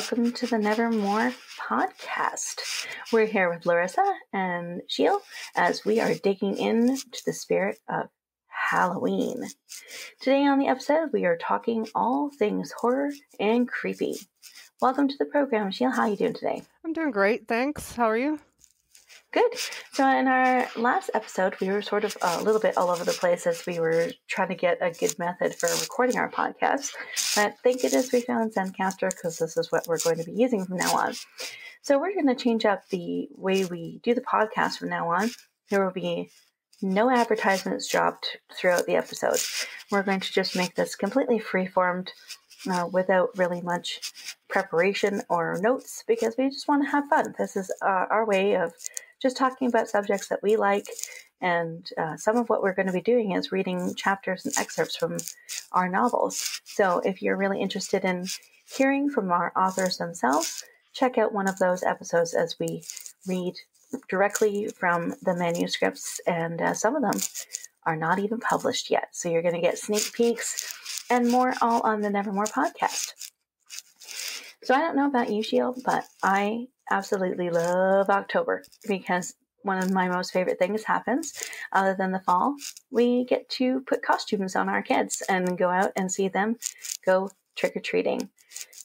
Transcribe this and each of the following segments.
welcome to the Nevermore podcast. We're here with Larissa and Sheil as we are digging into the spirit of Halloween. Today on the episode, we are talking all things horror and creepy. Welcome to the program, Sheil. How are you doing today? I'm doing great, thanks. How are you? Good. So, in our last episode, we were sort of a little bit all over the place as we were trying to get a good method for recording our podcast. But thank goodness we found Zencastr because this is what we're going to be using from now on. So, we're going to change up the way we do the podcast from now on. There will be no advertisements dropped throughout the episode. We're going to just make this completely free formed uh, without really much preparation or notes because we just want to have fun. This is uh, our way of just talking about subjects that we like. And uh, some of what we're going to be doing is reading chapters and excerpts from our novels. So if you're really interested in hearing from our authors themselves, check out one of those episodes as we read directly from the manuscripts. And uh, some of them are not even published yet. So you're going to get sneak peeks and more all on the Nevermore podcast. So I don't know about you, Sheil, but I absolutely love October because one of my most favorite things happens other than the fall. We get to put costumes on our kids and go out and see them go trick or treating.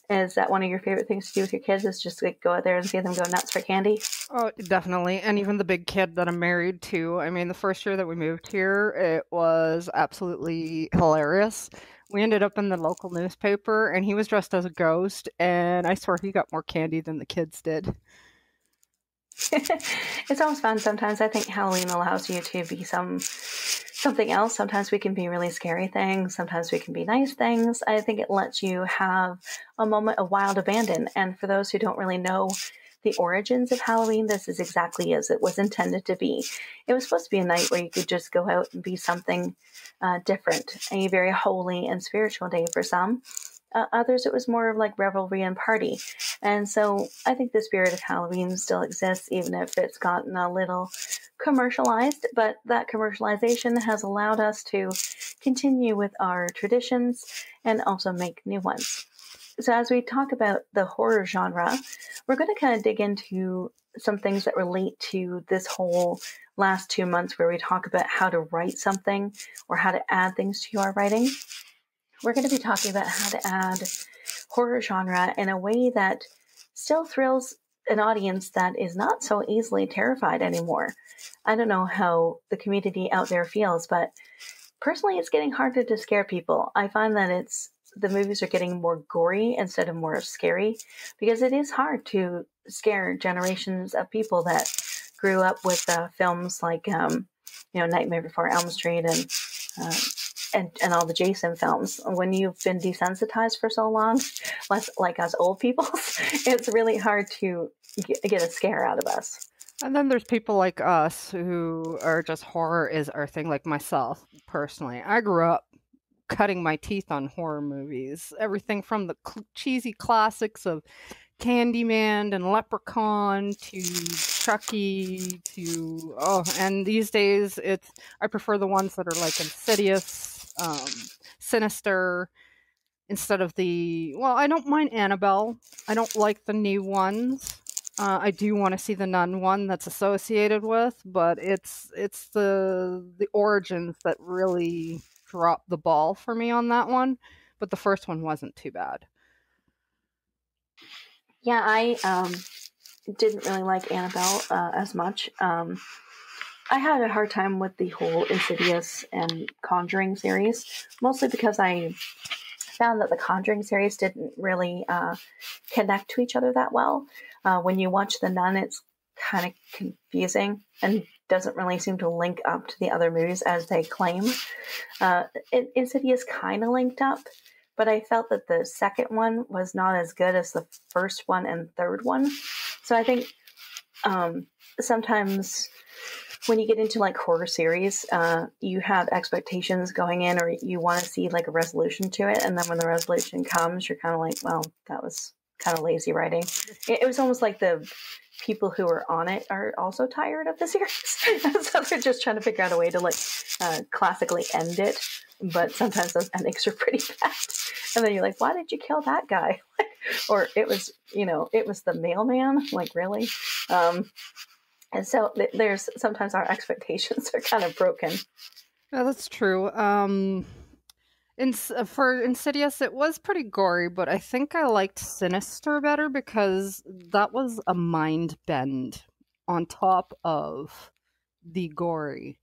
Is that one of your favorite things to do with your kids? Is just like go out there and see them go nuts for candy? Oh, definitely. And even the big kid that I'm married to. I mean, the first year that we moved here, it was absolutely hilarious. We ended up in the local newspaper, and he was dressed as a ghost, and I swear he got more candy than the kids did. it's always fun. Sometimes I think Halloween allows you to be some something else. Sometimes we can be really scary things. Sometimes we can be nice things. I think it lets you have a moment of wild abandon. And for those who don't really know the origins of Halloween, this is exactly as it was intended to be. It was supposed to be a night where you could just go out and be something uh, different, a very holy and spiritual day for some. Uh, others, it was more of like revelry and party. And so I think the spirit of Halloween still exists, even if it's gotten a little commercialized. But that commercialization has allowed us to continue with our traditions and also make new ones. So, as we talk about the horror genre, we're going to kind of dig into some things that relate to this whole last two months where we talk about how to write something or how to add things to your writing. We're going to be talking about how to add horror genre in a way that still thrills an audience that is not so easily terrified anymore. I don't know how the community out there feels, but personally, it's getting harder to scare people. I find that it's the movies are getting more gory instead of more scary because it is hard to scare generations of people that grew up with uh, films like um, you know Nightmare Before Elm Street and uh, and and all the Jason films. When you've been desensitized for so long, less like us old people, it's really hard to get a scare out of us. And then there's people like us who are just horror is our thing, like myself personally. I grew up cutting my teeth on horror movies. Everything from the cl- cheesy classics of Candyman and Leprechaun to Chucky to oh, and these days it's I prefer the ones that are like Insidious, um, Sinister, instead of the well. I don't mind Annabelle. I don't like the new ones. Uh, I do want to see the nun one that's associated with, but it's it's the the origins that really dropped the ball for me on that one, but the first one wasn't too bad. Yeah, I um, didn't really like Annabelle uh, as much. Um, I had a hard time with the whole Insidious and Conjuring series, mostly because I found that the Conjuring series didn't really uh, connect to each other that well. Uh, when you watch The Nun, it's kind of confusing and doesn't really seem to link up to the other movies as they claim. Uh, Insidious kind of linked up, but I felt that the second one was not as good as the first one and third one. So I think um, sometimes when you get into like horror series, uh, you have expectations going in, or you want to see like a resolution to it, and then when the resolution comes, you're kind of like, well, that was kind of lazy writing. It, it was almost like the people who are on it are also tired of the series. so they're just trying to figure out a way to like uh, classically end it. But sometimes those endings are pretty bad. and then you're like, why did you kill that guy? or it was, you know, it was the mailman. Like, really? Um, and so th- there's sometimes our expectations are kind of broken. Yeah, that's true. Um, in, for Insidious, it was pretty gory, but I think I liked Sinister better because that was a mind bend on top of the gory.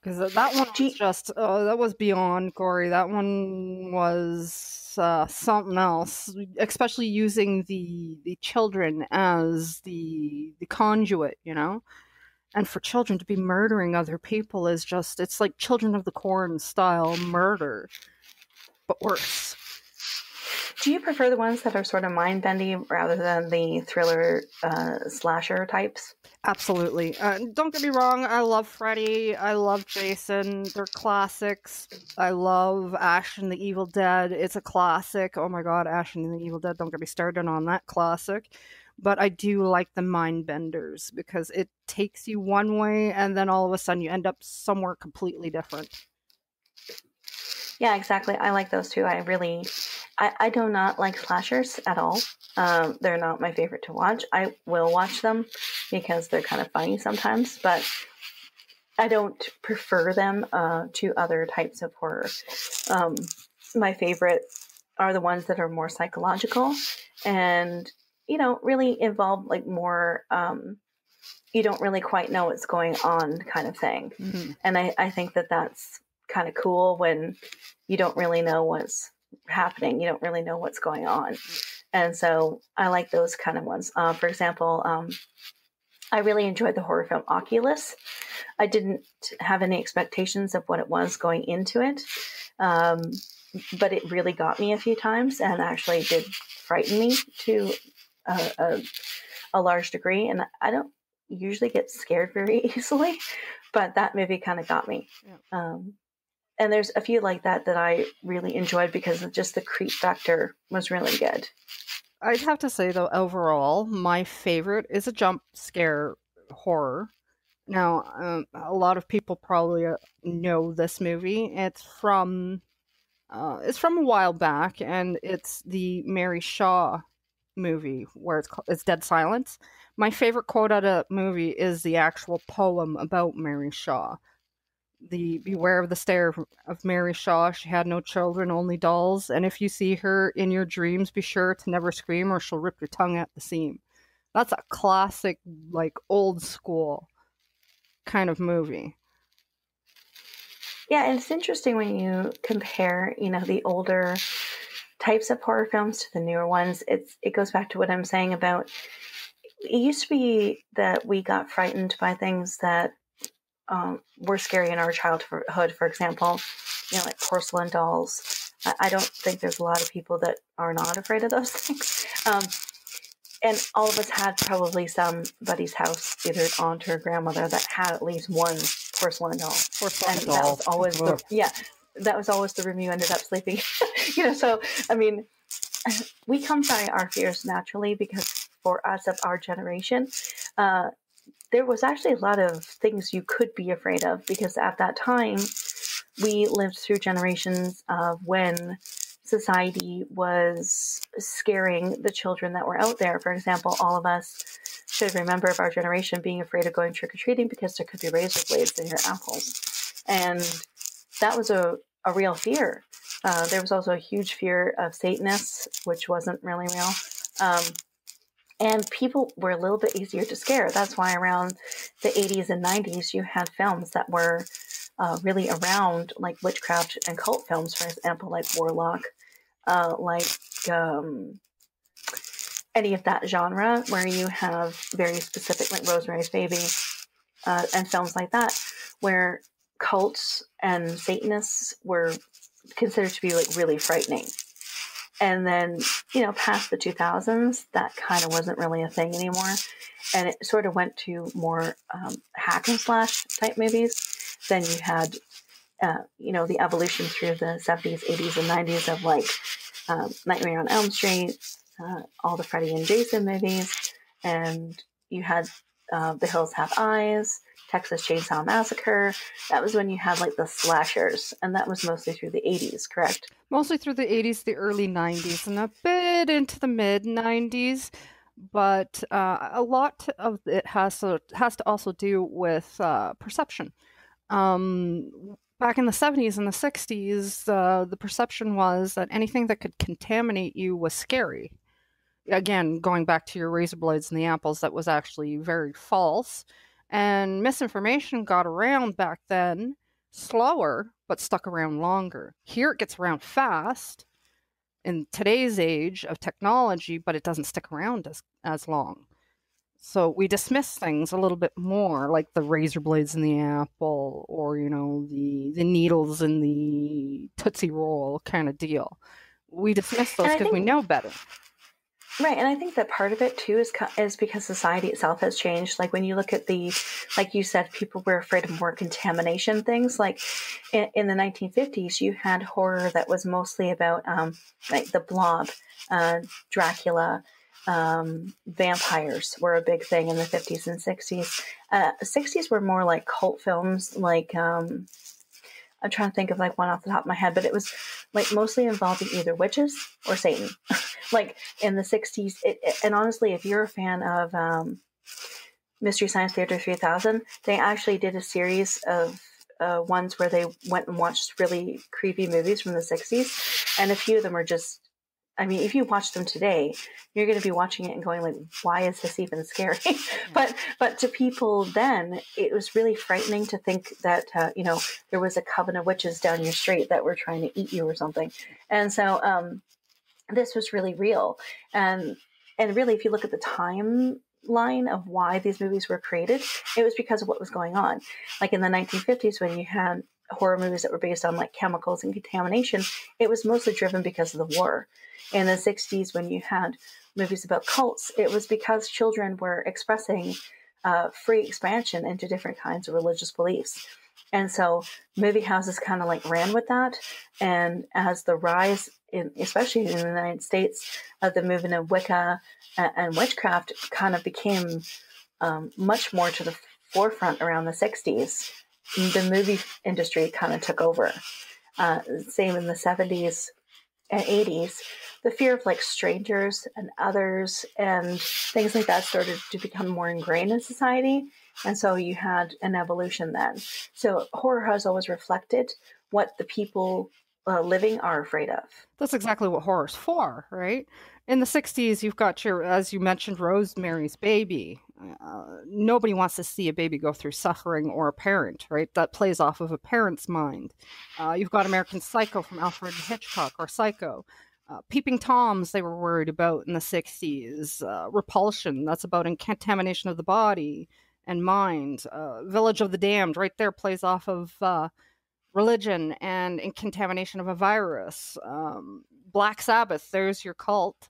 Because that one was just, oh, that was beyond gory. That one was uh, something else, especially using the the children as the the conduit, you know. And for children to be murdering other people is just, it's like Children of the Corn style murder, but worse. Do you prefer the ones that are sort of mind bending rather than the thriller uh, slasher types? Absolutely. Uh, don't get me wrong. I love Freddy. I love Jason. They're classics. I love Ash and the Evil Dead. It's a classic. Oh my god, Ash and the Evil Dead. Don't get me started on that classic. But I do like the mind benders because it takes you one way and then all of a sudden you end up somewhere completely different. Yeah, exactly. I like those too. I really, I, I do not like slashers at all. Um, they're not my favorite to watch. I will watch them because they're kind of funny sometimes, but I don't prefer them uh, to other types of horror. Um, my favorite are the ones that are more psychological and, you know, really involve like more, um, you don't really quite know what's going on kind of thing. Mm-hmm. And I, I think that that's kind of cool when you don't really know what's happening. You don't really know what's going on. And so I like those kind of ones. Uh, for example, um, I really enjoyed the horror film Oculus. I didn't have any expectations of what it was going into it, um, but it really got me a few times and actually did frighten me to a, a, a large degree. And I don't usually get scared very easily, but that movie kind of got me. Yeah. Um, and there's a few like that that I really enjoyed because of just the creep factor was really good. I'd have to say though, overall, my favorite is a jump scare horror. Now, um, a lot of people probably uh, know this movie. It's from uh, it's from a while back, and it's the Mary Shaw movie where it's called, it's Dead Silence. My favorite quote out of the movie is the actual poem about Mary Shaw the Beware of the Stare of Mary Shaw. She had no children, only dolls. And if you see her in your dreams, be sure to never scream or she'll rip your tongue at the seam. That's a classic, like old school kind of movie. Yeah, and it's interesting when you compare, you know, the older types of horror films to the newer ones. It's it goes back to what I'm saying about it used to be that we got frightened by things that um, were scary in our childhood, for example, you know, like porcelain dolls. I, I, don't think there's a lot of people that are not afraid of those things. Um, and all of us had probably somebody's house, either aunt or grandmother, that had at least one porcelain doll. Porcelain and doll. That was always the, yeah, that was always the room you ended up sleeping. you know, so I mean, we come by our fears naturally because for us of our generation, uh, there was actually a lot of things you could be afraid of because at that time we lived through generations of when society was scaring the children that were out there. For example, all of us should remember of our generation being afraid of going trick or treating because there could be razor blades in your apples. And that was a, a real fear. Uh, there was also a huge fear of Satanists, which wasn't really real. Um, and people were a little bit easier to scare. That's why around the 80s and 90s, you had films that were uh, really around, like witchcraft and cult films, for example, like Warlock, uh, like um, any of that genre, where you have very specific, like Rosemary's Baby, uh, and films like that, where cults and Satanists were considered to be like really frightening. And then, you know, past the 2000s, that kind of wasn't really a thing anymore. And it sort of went to more um, hack and slash type movies. Then you had, uh, you know, the evolution through the 70s, 80s, and 90s of like um, Nightmare on Elm Street, uh, all the Freddy and Jason movies. And you had uh, The Hills Have Eyes, Texas Chainsaw Massacre. That was when you had like the slashers, and that was mostly through the 80s, correct? Mostly through the 80s, the early 90s, and a bit into the mid 90s. But uh, a lot of it has to has to also do with uh, perception. Um, back in the 70s and the 60s, uh, the perception was that anything that could contaminate you was scary. Again, going back to your razor blades and the apples, that was actually very false. And misinformation got around back then slower, but stuck around longer. Here it gets around fast in today's age of technology, but it doesn't stick around as, as long. So we dismiss things a little bit more, like the razor blades in the apple, or you know the the needles in the tootsie roll kind of deal. We dismiss those because we know better. Right, and I think that part of it too is is because society itself has changed. Like when you look at the, like you said, people were afraid of more contamination things. Like in, in the 1950s, you had horror that was mostly about um, like the Blob, uh, Dracula, um, vampires were a big thing in the 50s and 60s. Uh, 60s were more like cult films, like um, I'm trying to think of like one off the top of my head, but it was like mostly involving either witches or Satan. like in the 60s, it, it, and honestly, if you're a fan of um, Mystery Science Theater 3000, they actually did a series of uh, ones where they went and watched really creepy movies from the 60s, and a few of them are just I mean, if you watch them today, you're going to be watching it and going like, "Why is this even scary?" but but to people then, it was really frightening to think that uh, you know there was a coven of witches down your street that were trying to eat you or something. And so um, this was really real. And and really, if you look at the timeline of why these movies were created, it was because of what was going on. Like in the 1950s, when you had horror movies that were based on like chemicals and contamination, it was mostly driven because of the war in the 60s when you had movies about cults, it was because children were expressing uh, free expansion into different kinds of religious beliefs. And so movie houses kind of like ran with that. And as the rise, in, especially in the United States, of the movement of Wicca and, and witchcraft kind of became um, much more to the forefront around the 60s, the movie industry kind of took over. Uh, same in the 70s and 80s, the fear of like strangers and others and things like that started to become more ingrained in society. And so you had an evolution then. So horror has always reflected what the people uh, living are afraid of. That's exactly what horror's for, right? In the 60s, you've got your, as you mentioned, Rosemary's Baby. Uh, nobody wants to see a baby go through suffering or a parent, right? That plays off of a parent's mind. Uh, you've got American Psycho from Alfred Hitchcock or Psycho. Uh, peeping toms they were worried about in the 60s uh, repulsion that's about contamination of the body and mind uh, village of the damned right there plays off of uh, religion and contamination of a virus um, black sabbath there's your cult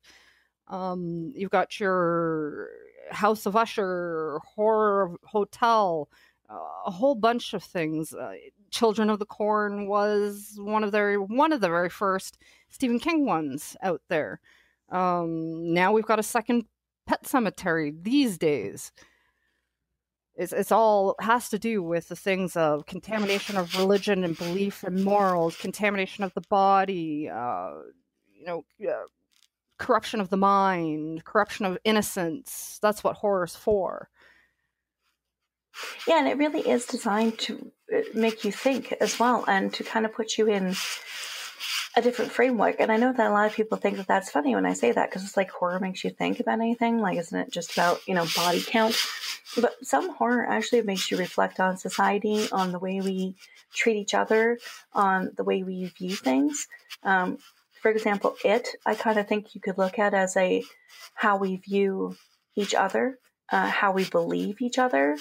um, you've got your house of usher horror hotel uh, a whole bunch of things uh, children of the corn was one of their one of the very first Stephen King ones out there. Um, now we've got a second Pet Sematary these days. It's, it's all has to do with the things of contamination of religion and belief and morals, contamination of the body, uh, you know, uh, corruption of the mind, corruption of innocence. That's what horror's for. Yeah, and it really is designed to uh, make you think as well and to kind of put you in a different framework. And I know that a lot of people think that that's funny when I say that because it's like horror makes you think about anything. Like, isn't it just about, you know, body count? But some horror actually makes you reflect on society, on the way we treat each other, on the way we view things. Um, for example, it, I kind of think you could look at as a how we view each other, uh, how we believe each other,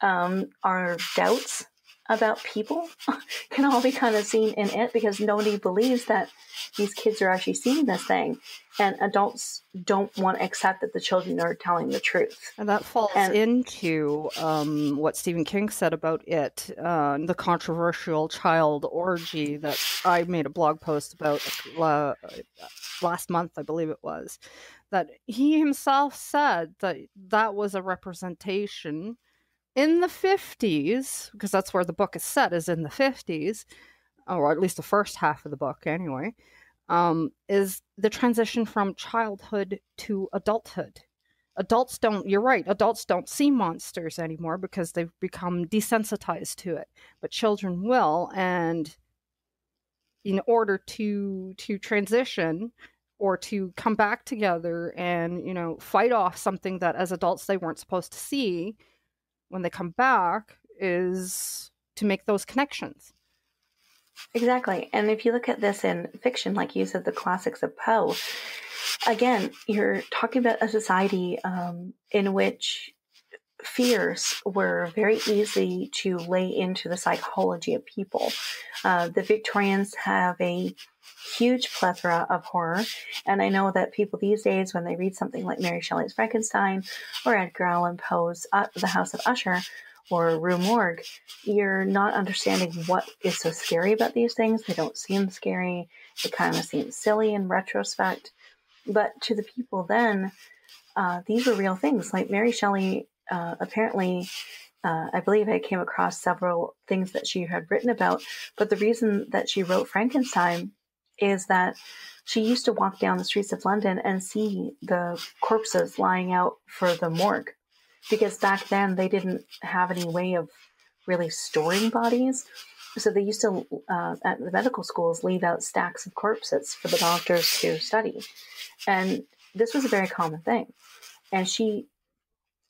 um, our doubts about people can all be kind of seen in it because nobody believes that these kids are actually seeing this thing. And adults don't want to accept that the children are telling the truth. And that falls and, into um, what stephen king said about it uh, the controversial child orgy that i made a blog post about uh, last month i believe it was that he himself said that that was a representation in the 50s because that's where the book is set is in the 50s or at least the first half of the book anyway um, is the transition from childhood to adulthood. Adults don't you're right adults don't see monsters anymore because they've become desensitized to it but children will and in order to to transition or to come back together and you know fight off something that as adults they weren't supposed to see when they come back is to make those connections exactly and if you look at this in fiction like you said the classics of poe again, you're talking about a society um, in which fears were very easy to lay into the psychology of people. Uh, the Victorians have a huge plethora of horror, and I know that people these days, when they read something like Mary Shelley's Frankenstein or Edgar Allan Poe's uh, The House of Usher, or Rue Morgue, you're not understanding what is so scary about these things. They don't seem scary. It kind of seems silly in retrospect. But to the people then, uh, these were real things. Like Mary Shelley, uh, apparently, uh, I believe I came across several things that she had written about. But the reason that she wrote Frankenstein is that she used to walk down the streets of London and see the corpses lying out for the morgue. Because back then they didn't have any way of really storing bodies. So they used to, uh, at the medical schools, leave out stacks of corpses for the doctors to study. And this was a very common thing. And she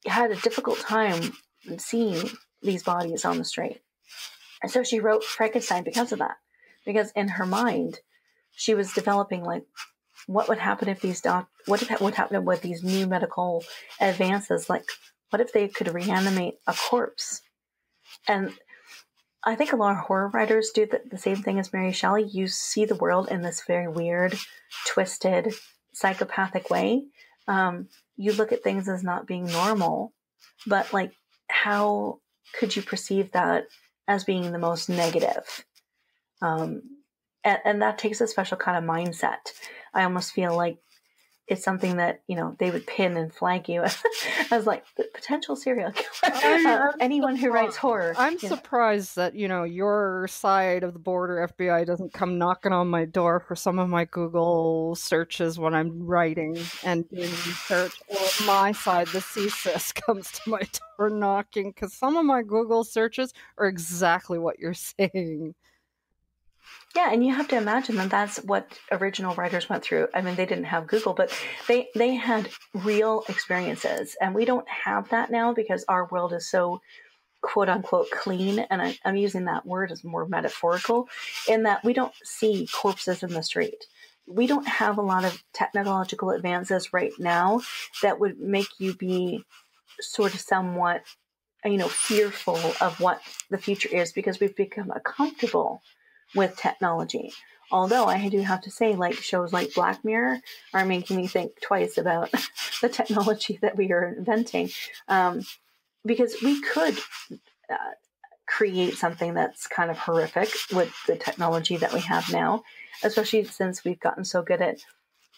had a difficult time seeing these bodies on the street. And so she wrote Frankenstein because of that. Because in her mind, she was developing like what would happen if these doc what if would happen with these new medical advances like what if they could reanimate a corpse and i think a lot of horror writers do the, the same thing as mary shelley you see the world in this very weird twisted psychopathic way. Um, you look at things as not being normal, but like, how could you perceive that as being the most negative? Um, and, and that takes a special kind of mindset. I almost feel like it's something that you know they would pin and flag you as like the potential serial killer. uh, anyone who writes horror. I'm surprised that you know your side of the border FBI doesn't come knocking on my door for some of my Google searches when I'm writing and doing research, or my side, the CSIS, comes to my door knocking because some of my Google searches are exactly what you're saying. Yeah, and you have to imagine that that's what original writers went through. I mean, they didn't have Google, but they they had real experiences, and we don't have that now because our world is so quote unquote clean, and I, I'm using that word as more metaphorical, in that we don't see corpses in the street. We don't have a lot of technological advances right now that would make you be sort of somewhat, you know, fearful of what the future is because we've become a comfortable with technology. Although I do have to say, like shows like Black Mirror are making me think twice about the technology that we are inventing, um, because we could uh, create something that's kind of horrific with the technology that we have now, especially since we've gotten so good at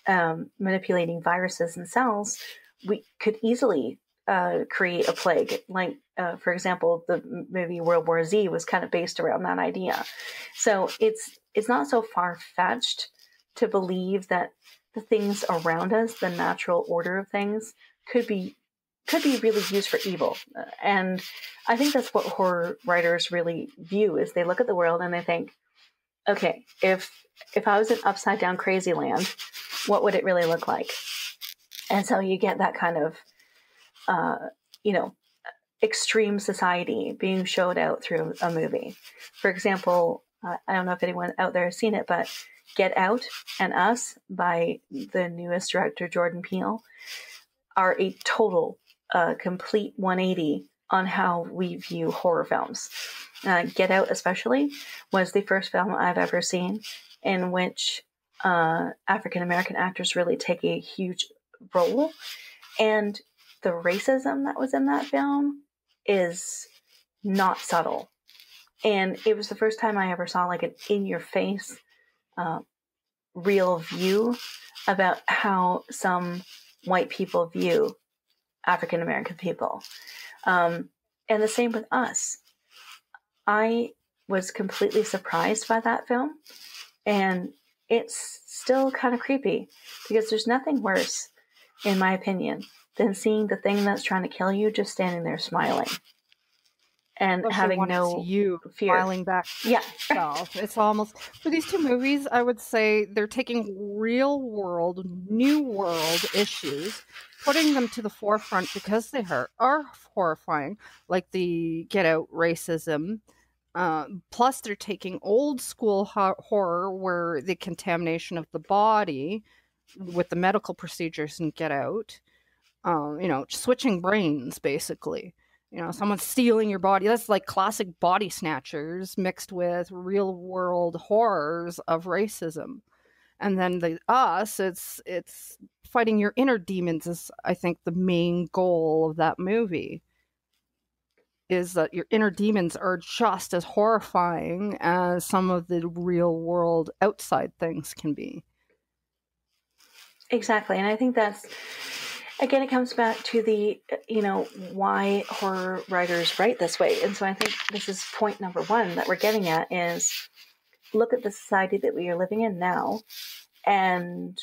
um, manipulating viruses and cells. We could easily uh, create a plague. Like, uh, for example, the movie World War Z was kind of based around that idea. So it's it's not so far fetched to believe that the things around us, the natural order of things, could be could be really used for evil. And I think that's what horror writers really view is they look at the world and they think, okay, if if I was in upside down crazy land, what would it really look like? And so you get that kind of uh, you know, extreme society being showed out through a movie. For example, uh, I don't know if anyone out there has seen it, but Get Out and Us by the newest director, Jordan Peele, are a total, uh, complete 180 on how we view horror films. Uh, Get Out, especially, was the first film I've ever seen in which uh, African American actors really take a huge role. And the racism that was in that film is not subtle. And it was the first time I ever saw like an in your face, uh, real view about how some white people view African American people. Um, and the same with us. I was completely surprised by that film. And it's still kind of creepy because there's nothing worse, in my opinion, than seeing the thing that's trying to kill you just standing there smiling and Especially having no you fear. smiling back Yeah. It's almost for these two movies. I would say they're taking real world, new world issues, putting them to the forefront because they are, are horrifying, like the Get Out racism. Uh, plus, they're taking old school ho- horror where the contamination of the body with the medical procedures and Get Out. Um, you know, switching brains basically. You know someone stealing your body that's like classic body snatchers mixed with real world horrors of racism. And then the us it's it's fighting your inner demons is i think the main goal of that movie. Is that your inner demons are just as horrifying as some of the real world outside things can be. Exactly. And I think that's, again, it comes back to the, you know, why horror writers write this way. And so I think this is point number one that we're getting at is look at the society that we are living in now and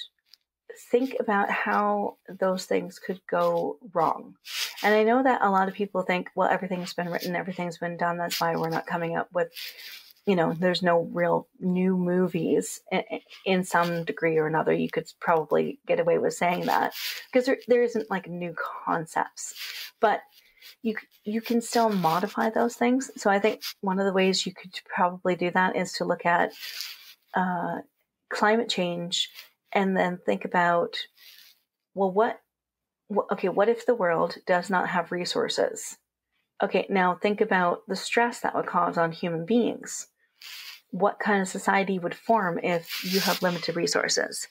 think about how those things could go wrong. And I know that a lot of people think, well, everything's been written, everything's been done. That's why we're not coming up with, you know, there's no real new movies in, some degree or another. You could probably get away with saying that because there, there isn't like new concepts, but you you can still modify those things. So I think one of the ways you could probably do that is to look at uh, climate change and then think about well what, what okay what if the world does not have resources okay now think about the stress that would cause on human beings what kind of society would form if you have limited resources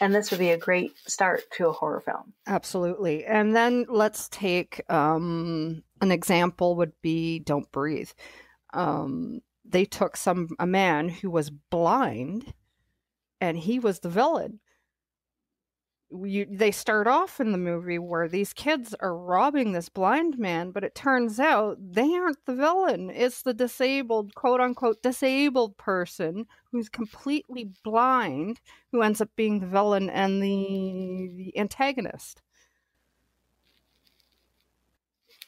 and this would be a great start to a horror film Absolutely. And then let's take um, an example would be Don't Breathe. Um, they took some a man who was blind and he was the villain. You, they start off in the movie where these kids are robbing this blind man, but it turns out they aren't the villain. It's the disabled, quote unquote, disabled person who's completely blind who ends up being the villain and the, the antagonist.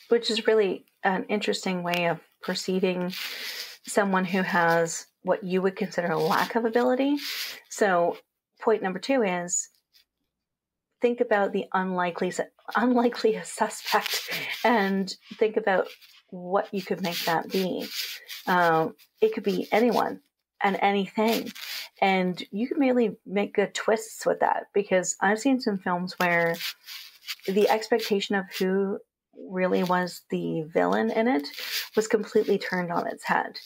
which is really an interesting way of perceiving someone who has what you would consider a lack of ability. So, point number two is think about the unlikely unlikely suspect and think about what you could make that be. Um, it could be anyone and anything. And you can really make good twists with that because I've seen some films where the expectation of who really was the villain in it was completely turned on its head.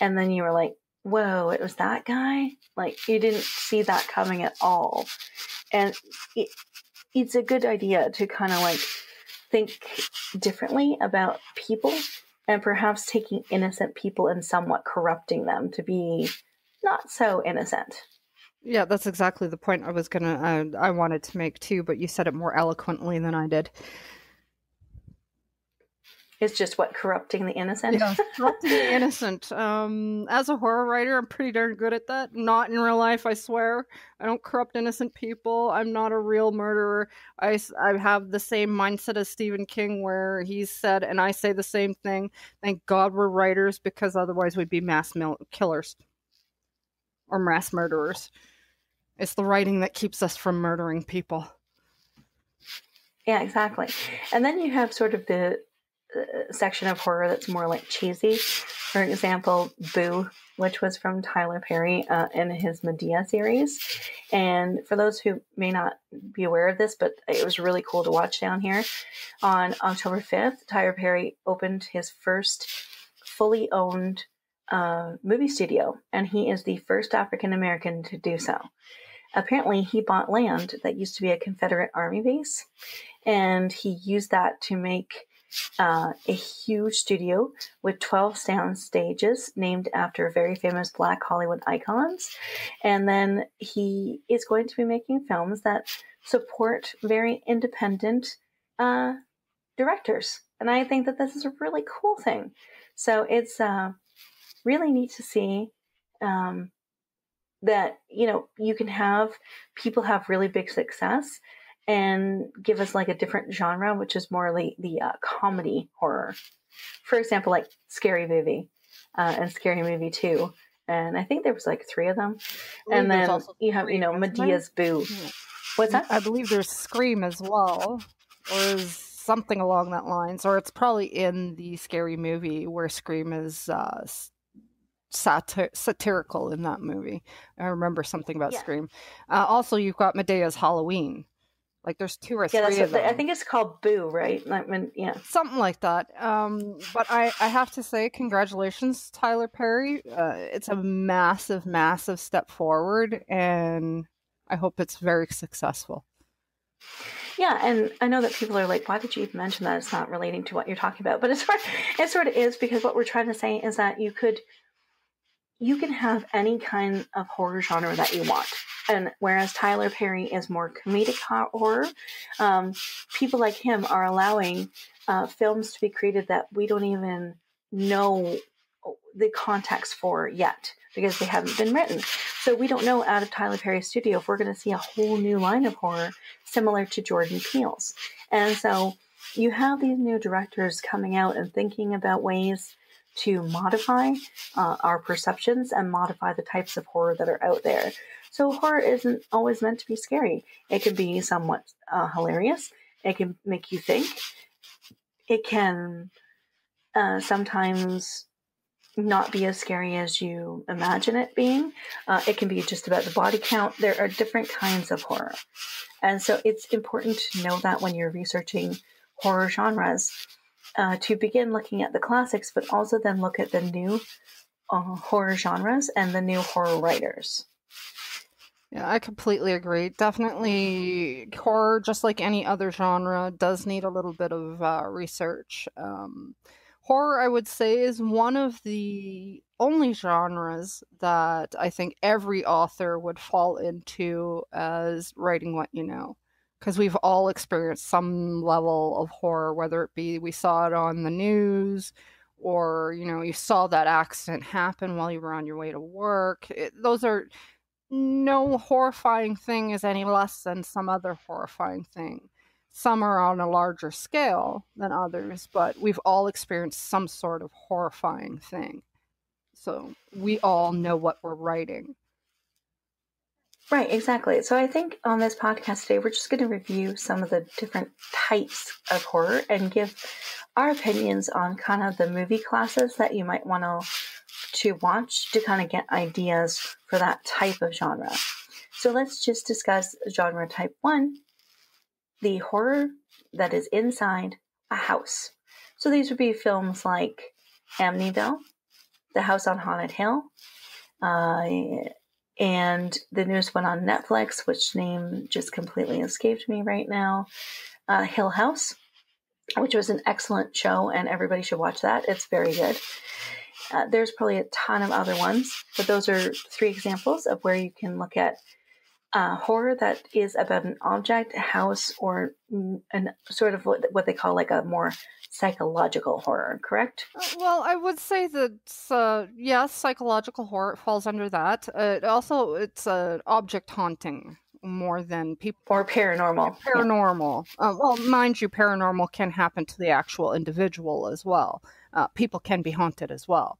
And then you were like, whoa, it was that guy? Like, you didn't see that coming at all. And it, it's a good idea to kind of like think differently about people and perhaps taking innocent people and somewhat corrupting them to be not so innocent. Yeah, that's exactly the point I was gonna. Uh, I wanted to make too, but you said it more eloquently than I did. It's just what corrupting the innocent. Yeah, corrupting the innocent. Um, as a horror writer, I'm pretty darn good at that. Not in real life, I swear. I don't corrupt innocent people. I'm not a real murderer. I, I have the same mindset as Stephen King, where he said, and I say the same thing. Thank God we're writers, because otherwise we'd be mass mil- killers or mass murderers. It's the writing that keeps us from murdering people. Yeah, exactly. And then you have sort of the section of horror that's more like cheesy. For example, Boo, which was from Tyler Perry uh, in his Madea series. And for those who may not be aware of this, but it was really cool to watch down here, on October 5th, Tyler Perry opened his first fully owned uh, movie studio, and he is the first African American to do so. Apparently, he bought land that used to be a Confederate Army base, and he used that to make uh, a huge studio with 12 sound stages named after very famous black Hollywood icons. And then he is going to be making films that support very independent uh, directors. And I think that this is a really cool thing. So it's uh, really neat to see um, that, you know, you can have people have really big success and give us like a different genre, which is more like the uh, comedy horror. For example, like Scary Movie uh, and Scary Movie 2. And I think there was like three of them. And then you have, you know, Madea's Boo. Yeah. What's that? I believe there's Scream as well, or is something along that lines, or it's probably in the Scary Movie where Scream is uh, satir- satirical in that movie. I remember something about yeah. Scream. Uh, also, you've got Madea's Halloween, like there's two or yeah, three of them. I think it's called Boo, right? Like when, yeah, something like that. Um, but I I have to say, congratulations, Tyler Perry. Uh, it's a massive, massive step forward, and I hope it's very successful. Yeah, and I know that people are like, "Why did you even mention that? It's not relating to what you're talking about." But it's sort, it sort of is because what we're trying to say is that you could, you can have any kind of horror genre that you want and whereas Tyler Perry is more comedic horror, um, people like him are allowing uh, films to be created that we don't even know the context for yet because they haven't been written. So we don't know out of Tyler Perry's studio if we're going to see a whole new line of horror similar to Jordan Peele's. And so you have these new directors coming out and thinking about ways to modify uh, our perceptions and modify the types of horror that are out there. So horror isn't always meant to be scary. It can be somewhat uh, hilarious. It can make you think. It can uh, sometimes not be as scary as you imagine it being. Uh, it can be just about the body count. There are different kinds of horror. And so it's important to know that when you're researching horror genres, uh, to begin looking at the classics, but also then look at the new uh, horror genres and the new horror writers. Yeah, I completely agree. Definitely, horror, just like any other genre, does need a little bit of uh, research. Um, horror, I would say, is one of the only genres that I think every author would fall into as writing what you know. Because we've all experienced some level of horror, whether it be we saw it on the news or, you know, you saw that accident happen while you were on your way to work. It, those are no horrifying thing is any less than some other horrifying thing. Some are on a larger scale than others, but we've all experienced some sort of horrifying thing. So we all know what we're writing. Right, exactly. So I think on this podcast today, we're just going to review some of the different types of horror and give our opinions on kind of the movie classes that you might want to to watch to kind of get ideas for that type of genre. So let's just discuss genre type one the horror that is inside a house. So these would be films like Amityville, The House on Haunted Hill, uh, and the newest one on Netflix, which name just completely escaped me right now, uh, Hill House, which was an excellent show, and everybody should watch that. It's very good. Uh, there's probably a ton of other ones, but those are three examples of where you can look at uh, horror that is about an object, a house, or an sort of what, they call like a more psychological horror. Correct? Uh, well, I would say that uh, yes, psychological horror falls under that. Uh, also, it's uh, object haunting more than people or paranormal. Paranormal. Yeah. Uh, well, mind you, paranormal can happen to the actual individual as well uh, people can be haunted as well.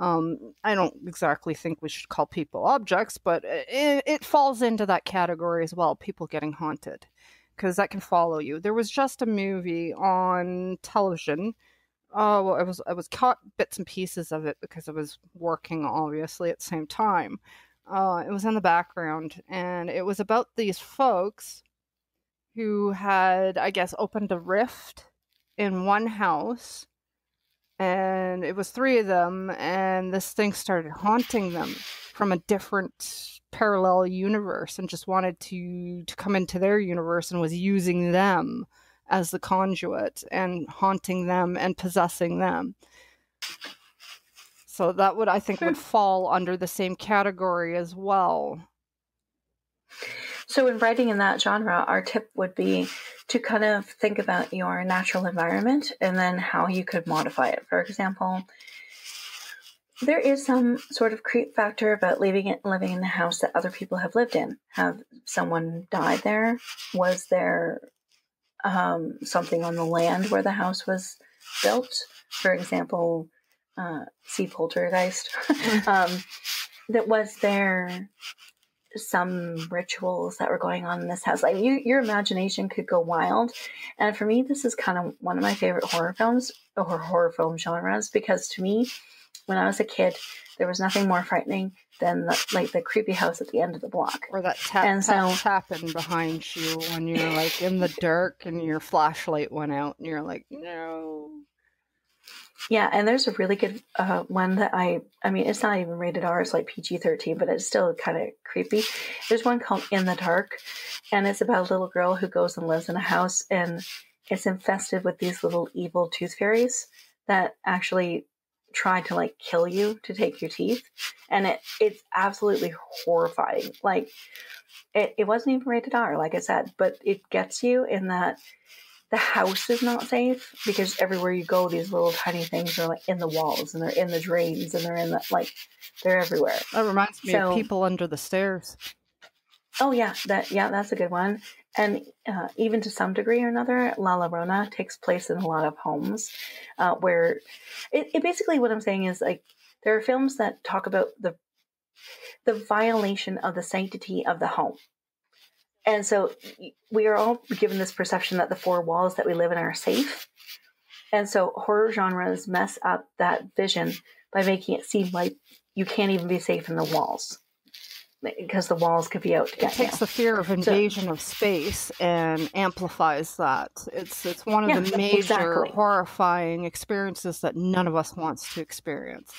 Um, I don't exactly think we should call people objects, but it, it falls into that category as well. People getting haunted because that can follow you. There was just a movie on television. Oh, well, I was I was caught bits and pieces of it because I was working obviously at the same time. Uh, it was in the background, and it was about these folks who had, I guess, opened a rift in one house and it was three of them and this thing started haunting them from a different parallel universe and just wanted to to come into their universe and was using them as the conduit and haunting them and possessing them. So that would I think would Hmm. fall under the same category as well. So, in writing in that genre, our tip would be to kind of think about your natural environment and then how you could modify it. For example, there is some sort of creep factor about living it, living in a house that other people have lived in. Have someone died there? Was there um, something on the land where the house was built? For example, uh, see poltergeist. um, that was there some rituals that were going on in this house. Like you, your imagination could go wild. And for me, this is kind of one of my favorite horror films or horror film genres because to me, when I was a kid, there was nothing more frightening than the, like the creepy house at the end of the block. Or that tap And tap so- tapping behind you when you're like in the dark and your flashlight went out and you're like, no. Yeah, and there's a really good uh, one that I, I mean, it's not even rated R, it's like PG 13, but it's still kind of creepy. There's one called In the Dark, and it's about a little girl who goes and lives in a house, and it's infested with these little evil tooth fairies that actually try to like kill you to take your teeth. And it it's absolutely horrifying. Like, it, it wasn't even rated R, like I said, but it gets you in that the house is not safe because everywhere you go, these little tiny things are like in the walls and they're in the drains and they're in the like they're everywhere. That reminds me So- of people under the stairs. Oh yeah, that yeah, that's a good one. And uh, even to some degree or another, La Llorona takes place in a lot of homes uh, where it, it basically what I'm saying is like there are films that talk about the the violation of the sanctity of the home. And so we are all given this perception that the four walls that we live in are safe. And so horror genres mess up that vision by making it seem like you can't even be safe in the walls because the walls could be out to It get you. takes the fear of invasion of space and amplifies that. It's it's one of Yeah, the major exactly. horrifying experiences that none of us wants to experience.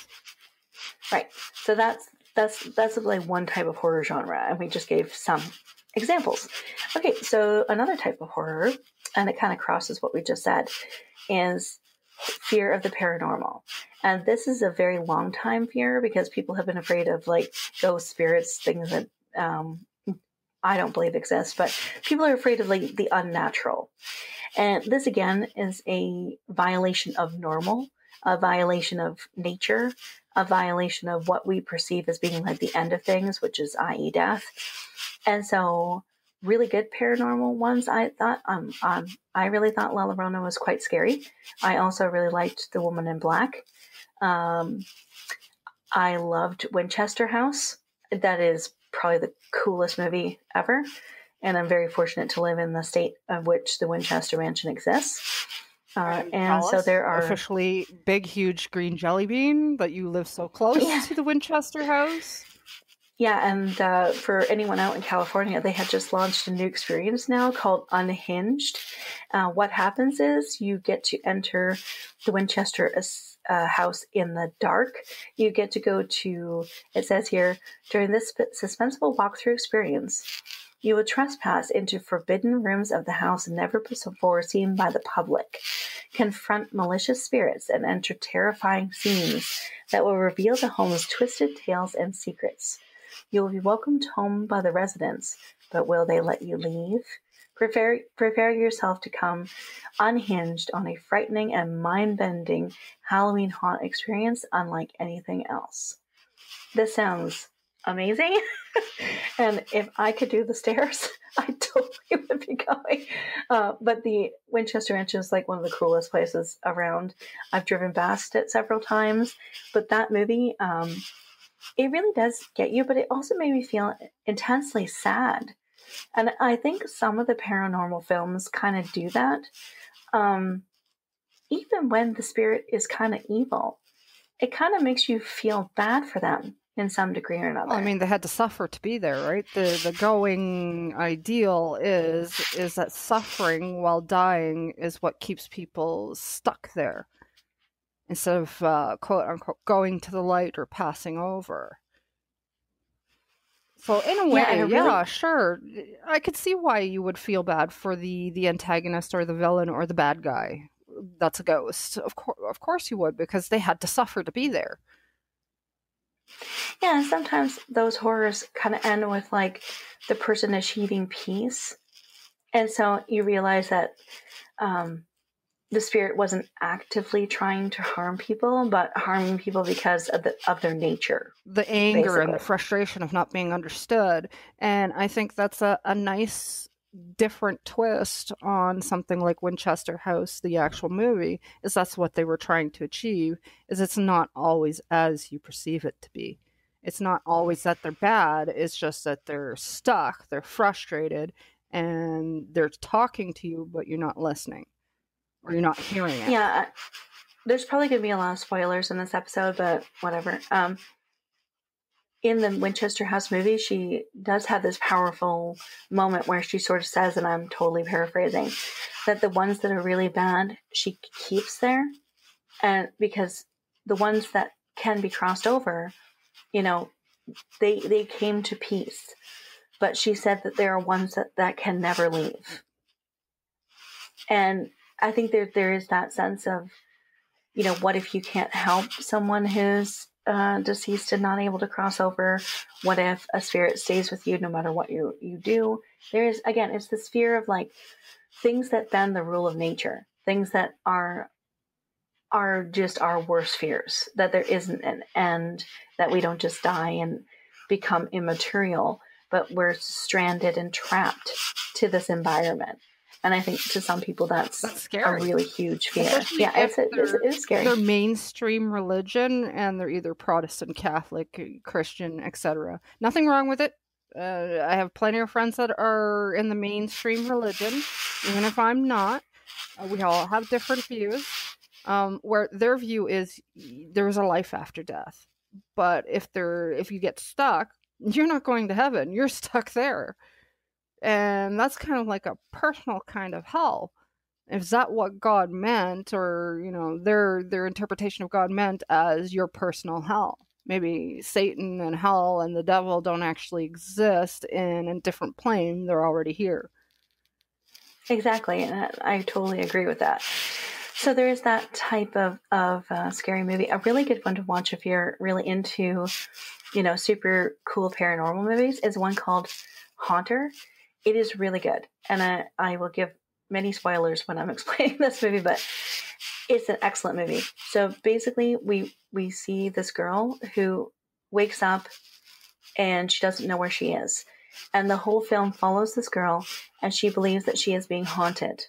Right. So that's that's that's like one type of horror genre, and we just gave some examples. Okay, so another type of horror, and it kind of crosses what we just said, is fear of the paranormal. And this is a very long time fear because people have been afraid of like ghost spirits, things that um, I don't believe exist, but people are afraid of like the unnatural. And this again is a violation of normal, a violation of nature, a violation of what we perceive as being like the end of things, which is i.e. death. And so really good paranormal ones I thought um, um I really thought La Llorona was quite scary. I also really liked The Woman in Black. Um I loved Winchester House. That is probably the coolest movie ever. And I'm very fortunate to live in the state of which the Winchester Mansion exists. Uh, And and so Alice, there are officially big, huge green jelly bean, but you live so close Yeah. to the Winchester house. Yeah, and uh, for anyone out in California, they have just launched a new experience now called Unhinged. Uh, what happens is you get to enter the Winchester uh, house in the dark. You get to go to, it says here, during this sp- suspenseful walkthrough experience, you will trespass into forbidden rooms of the house never before seen by the public, confront malicious spirits, and enter terrifying scenes that will reveal the home's twisted tales and secrets. You will be welcomed home by the residents, but will they let you leave? Prepare, prepare yourself to come unhinged on a frightening and mind bending Halloween haunt experience unlike anything else. This sounds amazing. and if I could do the stairs, I totally would be going. Uh, but the Winchester Mansion is like one of the coolest places around. I've driven past it several times, but that movie, um, it really does get you, but it also made me feel intensely sad. And I think some of the paranormal films kind of do that. Um, even when the spirit is kind of evil, it kind of makes you feel bad for them in some degree or another. Well, I mean, they had to suffer to be there, right? The the going ideal is is that suffering while dying is what keeps people stuck there, instead of uh, quote unquote going to the light or passing over. So in a way, Yeah, yeah, really sure. I could see why you would feel bad for the the antagonist or the villain or the bad guy. That's a ghost. Of course, of course you would, because they had to suffer to be there. Yeah, and sometimes those horrors kind of end with like the person achieving peace, and so you realize that um, the spirit wasn't actively trying to harm people, but harming people because of the of their nature. The anger and the frustration of not being understood, and I think that's a, a nice different twist on something like Winchester House, the actual movie, is that's what they were trying to achieve, is it's not always as you perceive it to be. It's not always that they're bad, it's just that they're stuck, they're frustrated, and they're talking to you, but you're not listening. Or you're not hearing it. Yeah, there's probably going to be a lot of spoilers in this episode, but whatever. Um, in the Winchester House movie, she does have this powerful moment where she sort of says, and I'm totally paraphrasing, that the ones that are really bad, she keeps there, and because the ones that can be crossed over, you know, they they came to peace. But she said that there are ones that, that can never leave. And I think there there is that sense of, you know, what if you can't help someone who's uh, deceased and not able to cross over? What if a spirit stays with you no matter what you you do? There is again, it's this fear of like things that bend the rule of nature, things that are are just our worst fears. That there isn't an end, that we don't just die and become immaterial, but we're stranded and trapped to this environment. And I think to some people that's That's a really huge fear. Especially Yeah, it's, it's, it's scary. They're mainstream religion and they're either Protestant, Catholic, Christian, etc. Nothing wrong with it. Uh, I have plenty of friends that are in the mainstream religion, even if I'm not. Uh, we all have different views. Um, where their view is there's a life after death, but if they're if you get stuck, you're not going to heaven. You're stuck there, and that's kind of like a personal kind of hell is that what God meant, or you know, their their interpretation of God meant as your personal hell? Maybe Satan and hell and the devil don't actually exist in a different plane; they're already here. Exactly, and I, totally agree with that. So there is that type of of uh, scary movie. A really good one to watch if you're really into, you know, super cool paranormal movies is one called Haunter. It is really good, and I, I will give many spoilers when I'm explaining this movie, but it's an excellent movie. So basically, we we see this girl who wakes up and she doesn't know where she is, and the whole film follows this girl and she believes that she is being haunted.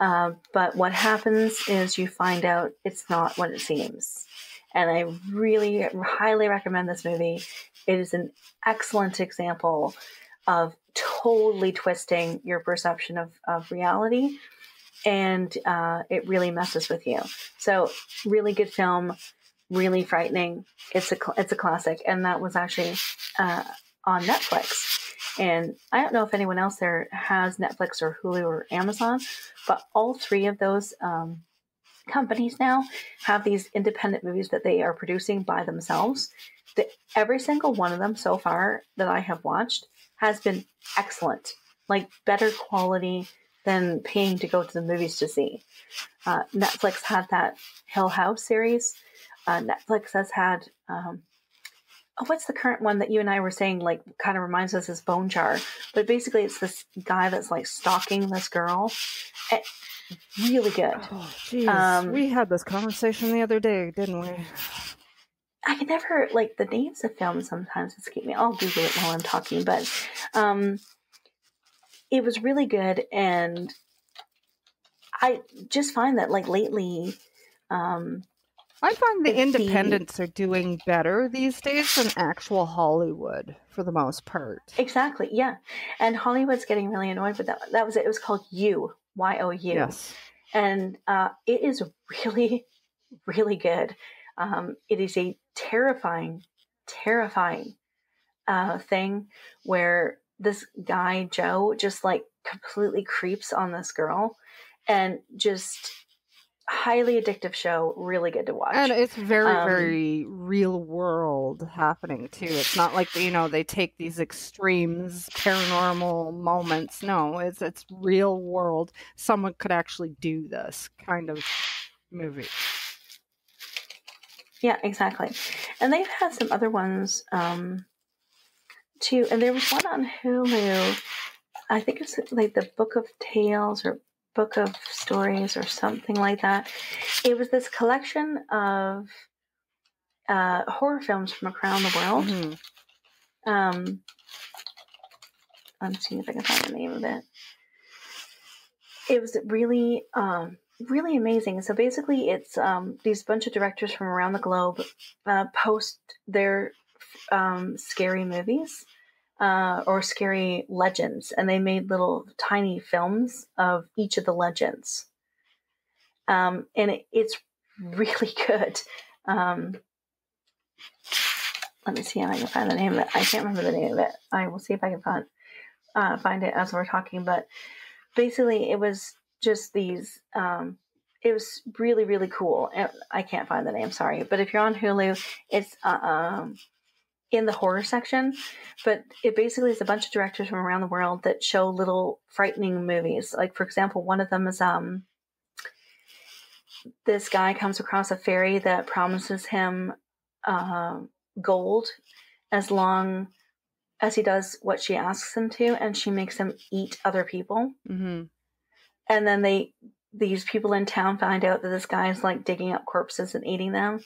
Uh, but what happens is you find out it's not what it seems. And I really highly recommend this movie. It is an excellent example of totally twisting your perception of, of reality. And uh, it really messes with you. So, really good film, really frightening. It's a, it's a classic. And that was actually uh, on Netflix. And I don't know if anyone else there has Netflix or Hulu or Amazon, but all three of those um, companies now have these independent movies that they are producing by themselves. The, every single one of them so far that I have watched has been excellent, like better quality than paying to go to the movies to see. Uh, Netflix had that Hill House series. Uh, Netflix has had um, oh, what's the current one that you and I were saying like kind of reminds us is Bone Jar, but basically it's this guy that's like stalking this girl. Eh, really good. Oh. Um, we had this conversation the other day, didn't we? I can never like the names of films sometimes escape me. I'll Google it while I'm talking, but um, it was really good, and I just find that like lately, um, I find the The- independents are doing better these days than actual Hollywood for the most part. exactly, yeah, and Hollywood's getting really annoyed with that. That was it. It was called You, Y O U. Yes. and uh, it is really, really good. Um, it is a terrifying, terrifying uh, thing where this guy Joe just like completely creeps on this girl, and just highly addictive show, really good to watch. And it's very, Um, very real world happening too. It's not like you know they take these extremes, paranormal moments. No, it's it's real world. Someone could actually do this kind of movie. Yeah, exactly. And they've had some other ones um, too. And there was one on Hulu. I think it's like the Book of Tales or Book of Stories or something like that. It was this collection of uh, horror films from around the world. Mhm. Um, I'm seeing if I can find the name of it. It was really, um, really amazing. So basically, it's um, these bunch of directors from around the globe uh, post their um, scary movies uh, or scary legends, and they made little tiny films of each of the legends. Um, and it, it's really good. Um, let me see if I can find the name of it. I can't remember the name of it. I will see if I can find uh, find it as we're talking. But basically, it was just these. Um, it was really really cool. And I can't find the name. Sorry, but if you're on Hulu, it's uh, um, in the horror section. But it basically is a bunch of directors from around the world that show little frightening movies. Like for example, one of them is um. This guy comes across a fairy that promises him uh, gold as long as he does what she asks him to and she makes him eat other people Mhm. And then they these people in town find out that this guy is like digging up corpses and eating them.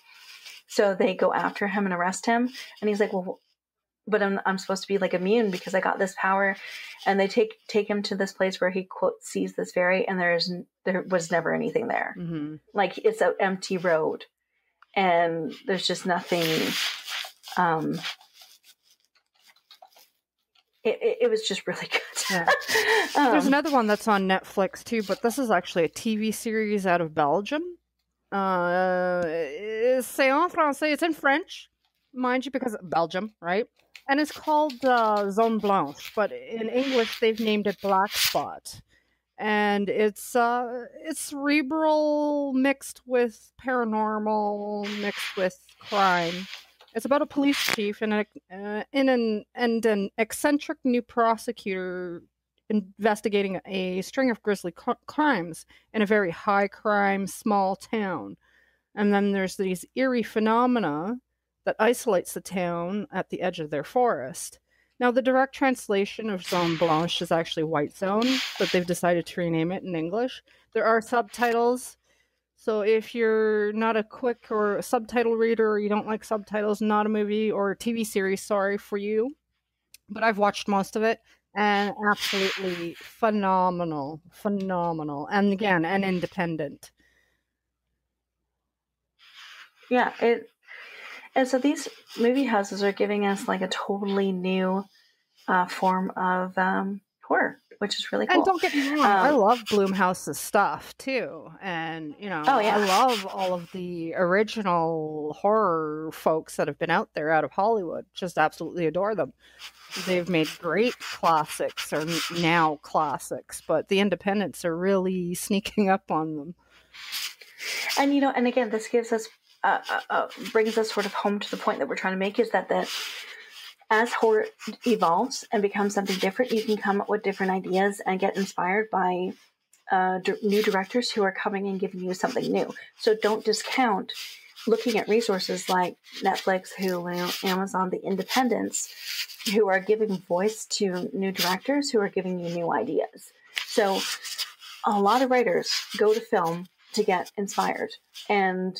So they go after him and arrest him. And he's like well but I'm, I'm supposed to be like immune because i got this power. And they take take him to this place where he quote sees this fairy and there's there was never anything there. Mhm. like it's an empty road. And there's just nothing um it, it, it was just really good Yeah. um, There's another one that's on Netflix too, but this is actually a TV series out of Belgium. Uh, c'est en français. It's in French, mind you, because Belgium, right? And it's called uh, Zone Blanche, but in English they've named it Black Spot. And it's uh, it's cerebral mixed with paranormal mixed with crime. It's about a police chief and, a, uh, in an and an eccentric new prosecutor investigating a string of grisly cr- crimes in a very high crime small town. And then there's these eerie phenomena that isolates the town at the edge of their forest. Now, the direct translation of Zone Blanche is actually White Zone, but they've decided to rename it in English. There are subtitles, so if you're not a quick or a subtitle reader, or you don't like subtitles, not a movie or a TV series, sorry for you. But I've watched most of it and absolutely phenomenal, phenomenal, and again, an independent. yeah it and so these movie houses are giving us like a totally new uh, form of um, horror which is really cool And don't get me wrong, I Um, love Blumhouse's stuff too, and you know, Oh, yeah. I love all of the original horror folks that have been out there out of Hollywood. Just absolutely adore them. They've made great classics, or now classics, but the independents are really sneaking up on them. and you know and again this gives us uh, uh, uh, brings us sort of home to the point that we're trying to make is that that as horror evolves and becomes something different you can come up with different ideas and get inspired by uh, d- new directors who are coming and giving you something new. So don't discount looking at resources like netflix hulu amazon the independents who are giving voice to new directors who are giving you new ideas. So a lot of writers go to film to get inspired and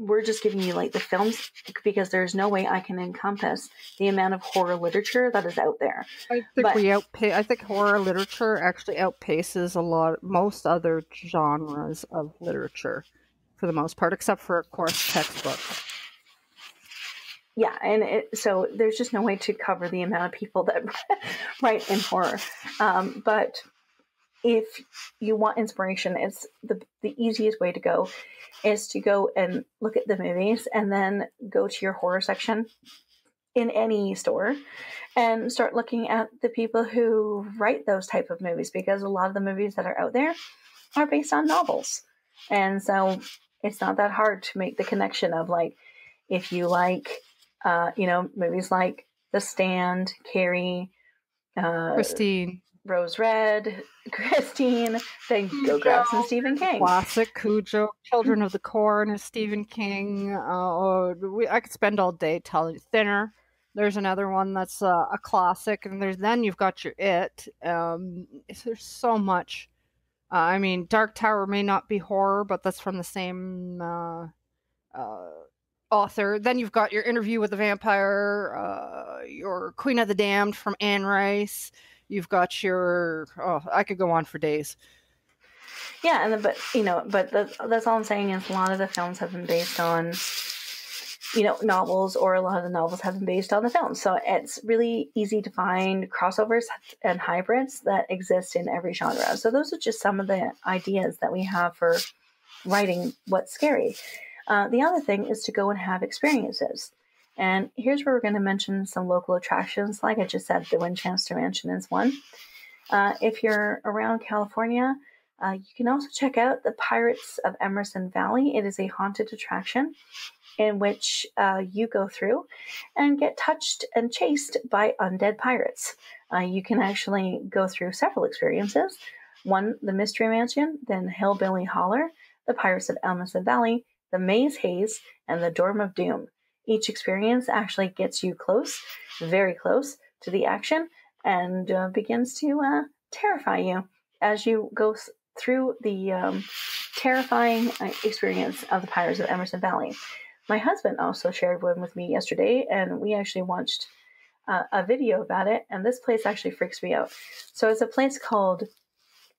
we're just giving you like the films because there's no way I can encompass the amount of horror literature that is out there. I think But- we outpa- I think horror literature actually outpaces a lot most other genres of literature, for the most part, except for of course textbooks. Yeah, and it, so there's just no way to cover the amount of people that write in horror. Um, but if you want inspiration, it's the the easiest way to go is to go and look at the movies and then go to your horror section in any store and start looking at the people who write those type of movies because a lot of the movies that are out there are based on novels And so it's not that hard to make the connection of like, if you like, uh, you know, movies like The Stand, Carrie, uh, Christine. Rose Red, Christine, then go grab some Stephen King. Classic Cujo, Children of the Corn is Stephen King. Uh, we, I could spend all day telling Thinner. There's another one that's uh, a classic, and there's then you've got your It. Um, there's so much. Uh, I mean, Dark Tower may not be horror, but that's from the same uh, uh, author. Then you've got your Interview with the Vampire, uh, your Queen of the Damned from Anne Rice. You've got your oh, I could go on for days. Yeah, and the, but you know, but the, that's all I'm saying is a lot of the films have been based on you know novels, or a lot of the novels have been based on the films. So it's really easy to find crossovers and hybrids that exist in every genre. So those are just some of the ideas that we have for writing what's scary. Uh, the other thing is to go and have experiences. And here's where we're going to mention some local attractions. Like I just said, the Winchester Mansion is one. Uh, if you're around California, uh, you can also check out the Pirates of Emerson Valley. It is a haunted attraction in which uh, you go through and get touched and chased by undead pirates. Uh, you can actually go through several experiences one, the Mystery Mansion, then Hillbilly Holler, the Pirates of Emerson Valley, the Maze Haze, and the Dorm of Doom. Each experience actually gets you close, very close to the action, and uh, begins to uh, terrify you as you go through the um, terrifying uh, experience of the Pirates of Emerson Valley. My husband also shared one with me yesterday, and we actually watched uh, a video about it. And this place actually freaks me out. So it's a place called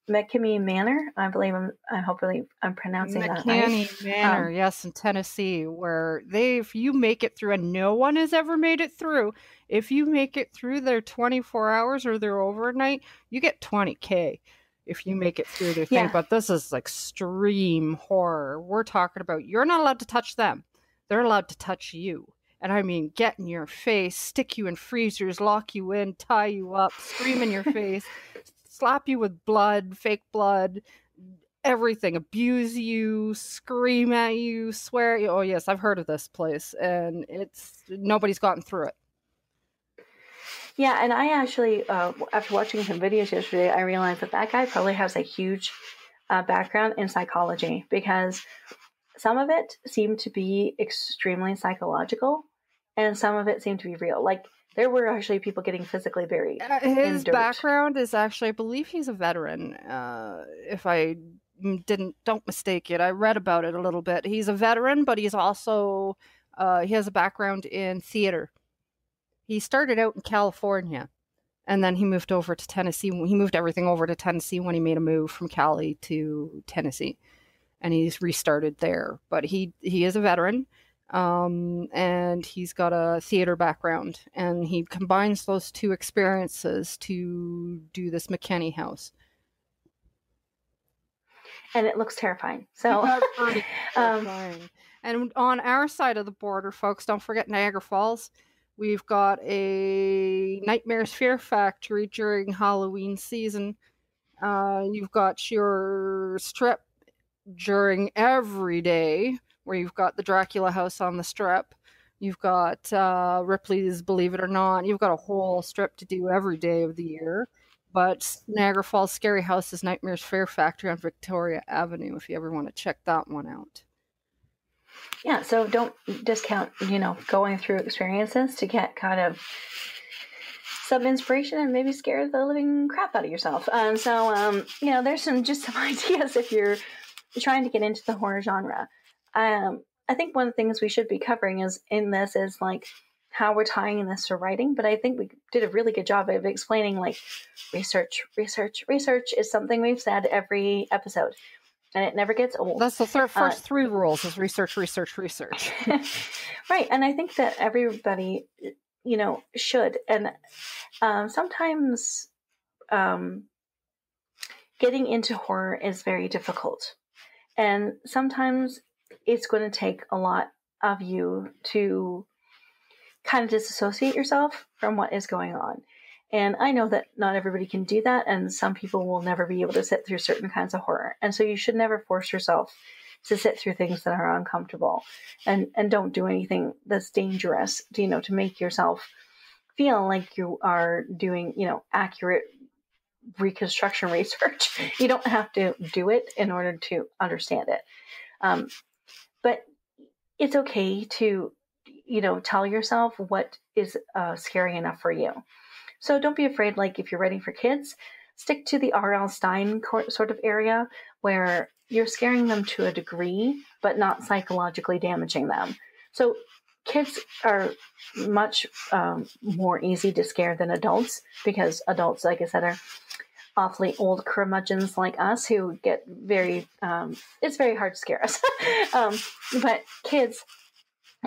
McKinney Manor. I believe I'm. I hopefully I'm pronouncing McKinney that right. Manor, Um, yes, in Tennessee, where they, if you make it through, and no one has ever made it through, if you make it through their 24 hours or their overnight, you get 20k. If you make it through their thing, Yeah. but this is extreme horror. We're talking about you're not allowed to touch them; they're allowed to touch you. And I mean, get in your face, stick you in freezers, lock you in, tie you up, scream in your face, slap you with blood, fake blood, everything, abuse you, scream at you, swear. at you. Oh yes, I've heard of this place, and it's nobody's gotten through it. Yeah, and I actually, uh, after watching some videos yesterday, I realized that that guy probably has a huge uh, background in psychology because some of it seemed to be extremely psychological, and some of it seemed to be real. Like there were actually people getting physically buried. Uh, His background is actually, I believe he's a veteran. Uh, if I didn't, don't mistake it. I read about it a little bit. He's a veteran, but he's also uh, he has a background in theater. He started out in California, and then he moved over to Tennessee. He moved everything over to Tennessee when he made a move from Cali to Tennessee, and he's restarted there. But he he is a veteran um, and he's got a theater background, and he combines those two experiences to do this McKinney House. and it looks terrifying. So, um, Terrifying. and on our side of the border, folks, don't forget Niagara Falls. We've got a Nightmares Fear Factory during Halloween season. Uh, you've got your strip during every day, where you've got the Dracula house on the strip. You've got uh, Ripley's Believe It or Not. You've got a whole strip to do every day of the year. But Niagara Falls Scary House is Nightmares Fear Factory on Victoria Avenue if you ever want to check that one out. yeah, so don't discount, you know, going through experiences to get kind of some inspiration and maybe scare the living crap out of yourself. Um, so, um, you know, there's some just some ideas if you're trying to get into the horror genre. Um, I think one of the things we should be covering is in this is like how we're tying this to writing, but I think we did a really good job of explaining like research, research, research is something we've said every episode, and it never gets old. That's the third, Uh, first three rules is research, research, research. right and i think that everybody you know should and um, sometimes um, getting into horror is very difficult and sometimes it's going to take a lot of you to kind of disassociate yourself from what is going on. And I know that not everybody can do that, and some people will never be able to sit through certain kinds of horror. And so you should never force yourself to sit through things that are uncomfortable. And and don't do anything that's dangerous to, you know to make yourself feel like you are doing you know accurate reconstruction research. You don't have to do it in order to understand it. Um, but it's okay to you know tell yourself what is uh, scary enough for you so don't be afraid like if you're writing for kids stick to the rl stine sort of area where you're scaring them to a degree, but not psychologically damaging them. So kids are much um, more easy to scare than adults because adults, like I said, are awfully old curmudgeons like us who get very, um, it's very hard to scare us. um, but kids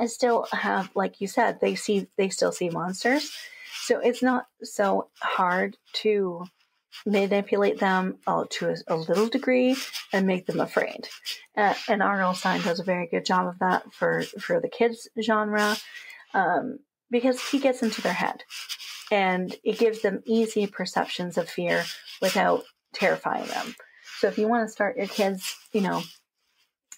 still have, like you said, they see, they still see monsters. So it's not so hard to manipulate them uh, to a, a, little degree and make them afraid. Uh, and R.L. Stine does a very good job of that for, for the kids genre um, because he gets into their head and it gives them easy perceptions of fear without terrifying them. So if you want to start your kids, you know,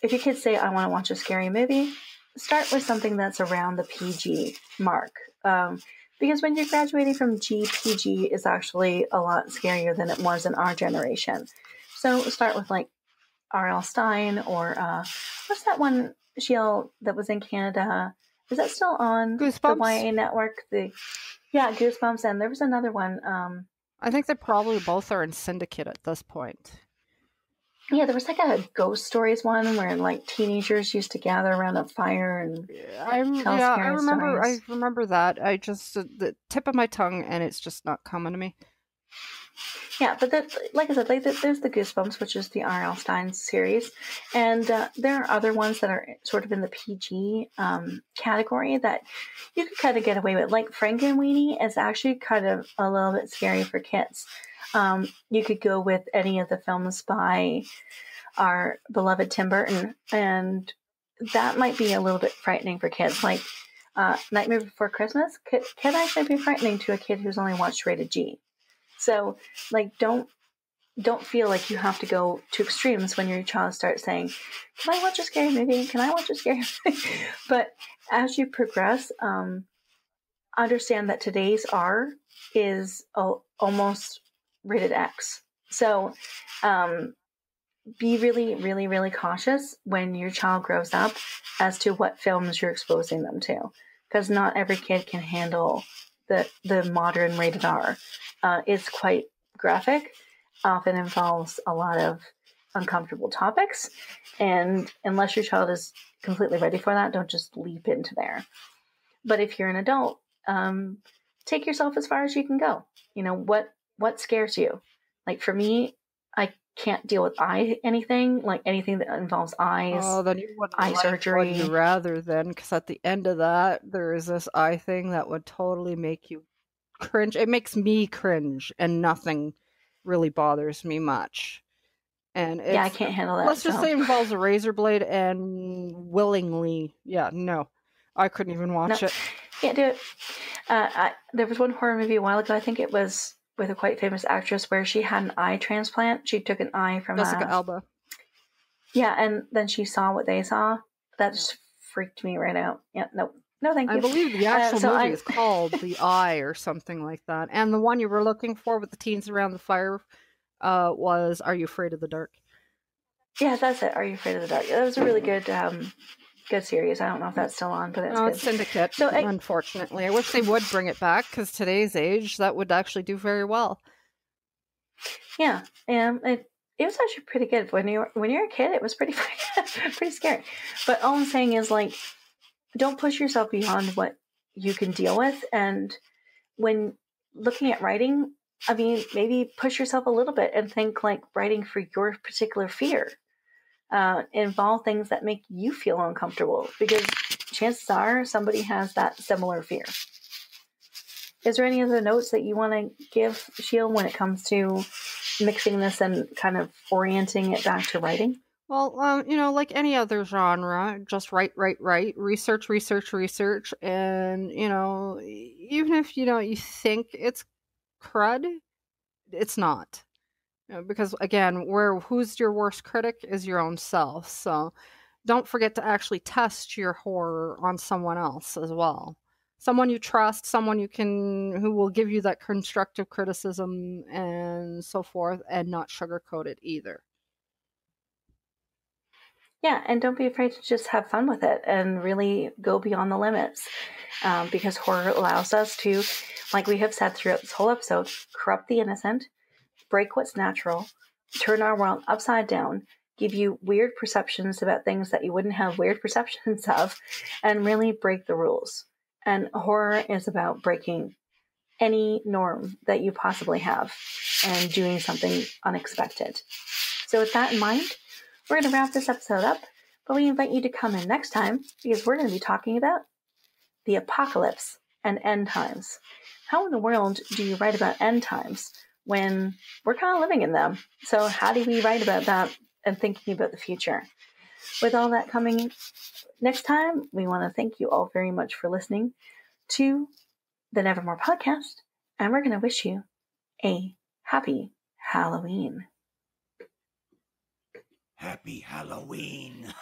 if your kids say, I want to watch a scary movie, start with something that's around the PG mark. Um, because when you're graduating from GPG is actually a lot scarier than it was in our generation. So start with like R.L. Stine or uh, what's that one Sheil that was in Canada? Is that still on Goosebumps? the YA network? The yeah, Goosebumps, and there was another one. Um, I think they probably both are in syndicate at this point. Yeah, there was like a ghost stories one where like teenagers used to gather around a fire and I yeah, I remember stories. I remember that. I just the tip of my tongue and it's just not coming to me. Yeah, but the, like I said, like there's the Goosebumps, which is the R.L. Stine series, and uh, there are other ones that are sort of in the PG um, category that you could kind of get away with. Like Frankenweenie is actually kind of a little bit scary for kids. Um, you could go with any of the films by our beloved Tim Burton, and that might be a little bit frightening for kids. Like uh, Nightmare Before Christmas could, can actually be frightening to a kid who's only watched rated G. So, like, don't don't feel like you have to go to extremes when your child starts saying, "Can I watch a scary movie? Can I watch a scary movie?" but as you progress, um, understand that today's R is almost rated X. So um, be really, really, really cautious when your child grows up as to what films you're exposing them to, because not every kid can handle the the modern rated R. Uh, it's quite graphic, often involves a lot of uncomfortable topics, and unless your child is completely ready for that, don't just leap into there. But if you're an adult, um, take yourself as far as you can go. You know what what scares you? Like for me, I can't deal with eye anything, like anything that involves eyes. Oh, then you would eye like surgery. You rather than because at the end of that, there is this eye thing that would totally make you cringe. It makes me cringe, and nothing really bothers me much. And yeah, I can't handle that. Let's just say it involves a razor blade and willingly, yeah, no, I couldn't even watch no, it. Can't do it. Uh, I, there was one horror movie a while ago. I think it was with a quite famous actress where she had an eye transplant. She took an eye from Jessica a, Alba. Yeah, and then she saw what they saw. That just freaked me right out. Yeah, no, no, thank you. I believe the uh, actual uh, so movie I... is called The Eye or something like that. And the one you were looking for with the teens around the fire uh, was Are You Afraid of the Dark? Yeah, that's it. Are You Afraid of the Dark? That was a really good um, good series. I don't know if that's still on, but it's no, good. it's Syndicate. So I, unfortunately, I wish they would bring it back because today's age that would actually do very well. Yeah, and it it was actually pretty good when you were, when you're a kid. It was pretty pretty scary. But all I'm saying is like, don't push yourself beyond what you can deal with, and when looking at writing, I mean, maybe push yourself a little bit and think like writing for your particular fear uh, involve things that make you feel uncomfortable because chances are somebody has that similar fear. Is there any other notes that you want to give, Sheil, when it comes to mixing this and kind of orienting it back to writing? Well, um, you know, like any other genre, just write, write, write, research, research, research, and you know, even if you know you think it's crud, it's not. You know, because again, where who's your worst critic is your own self. So don't forget to actually test your horror on someone else as well. Someone you trust, someone you can who will give you that constructive criticism and so forth and not sugarcoat it either. Yeah, and don't be afraid to just have fun with it and really go beyond the limits. Um, because horror allows us to, like we have said throughout this whole episode, corrupt the innocent, break what's natural, turn our world upside down, give you weird perceptions about things that you wouldn't have weird perceptions of, and really break the rules. And horror is about breaking any norm that you possibly have and doing something unexpected. So, with that in mind, we're going to wrap this episode up, but we invite you to come in next time because we're going to be talking about the apocalypse and end times. How in the world do you write about end times when we're kind of living in them? So, how do we write about that and thinking about the future? With all that coming next time, we want to thank you all very much for listening to the Nevermore podcast, and we're going to wish you a happy Halloween. Happy Halloween.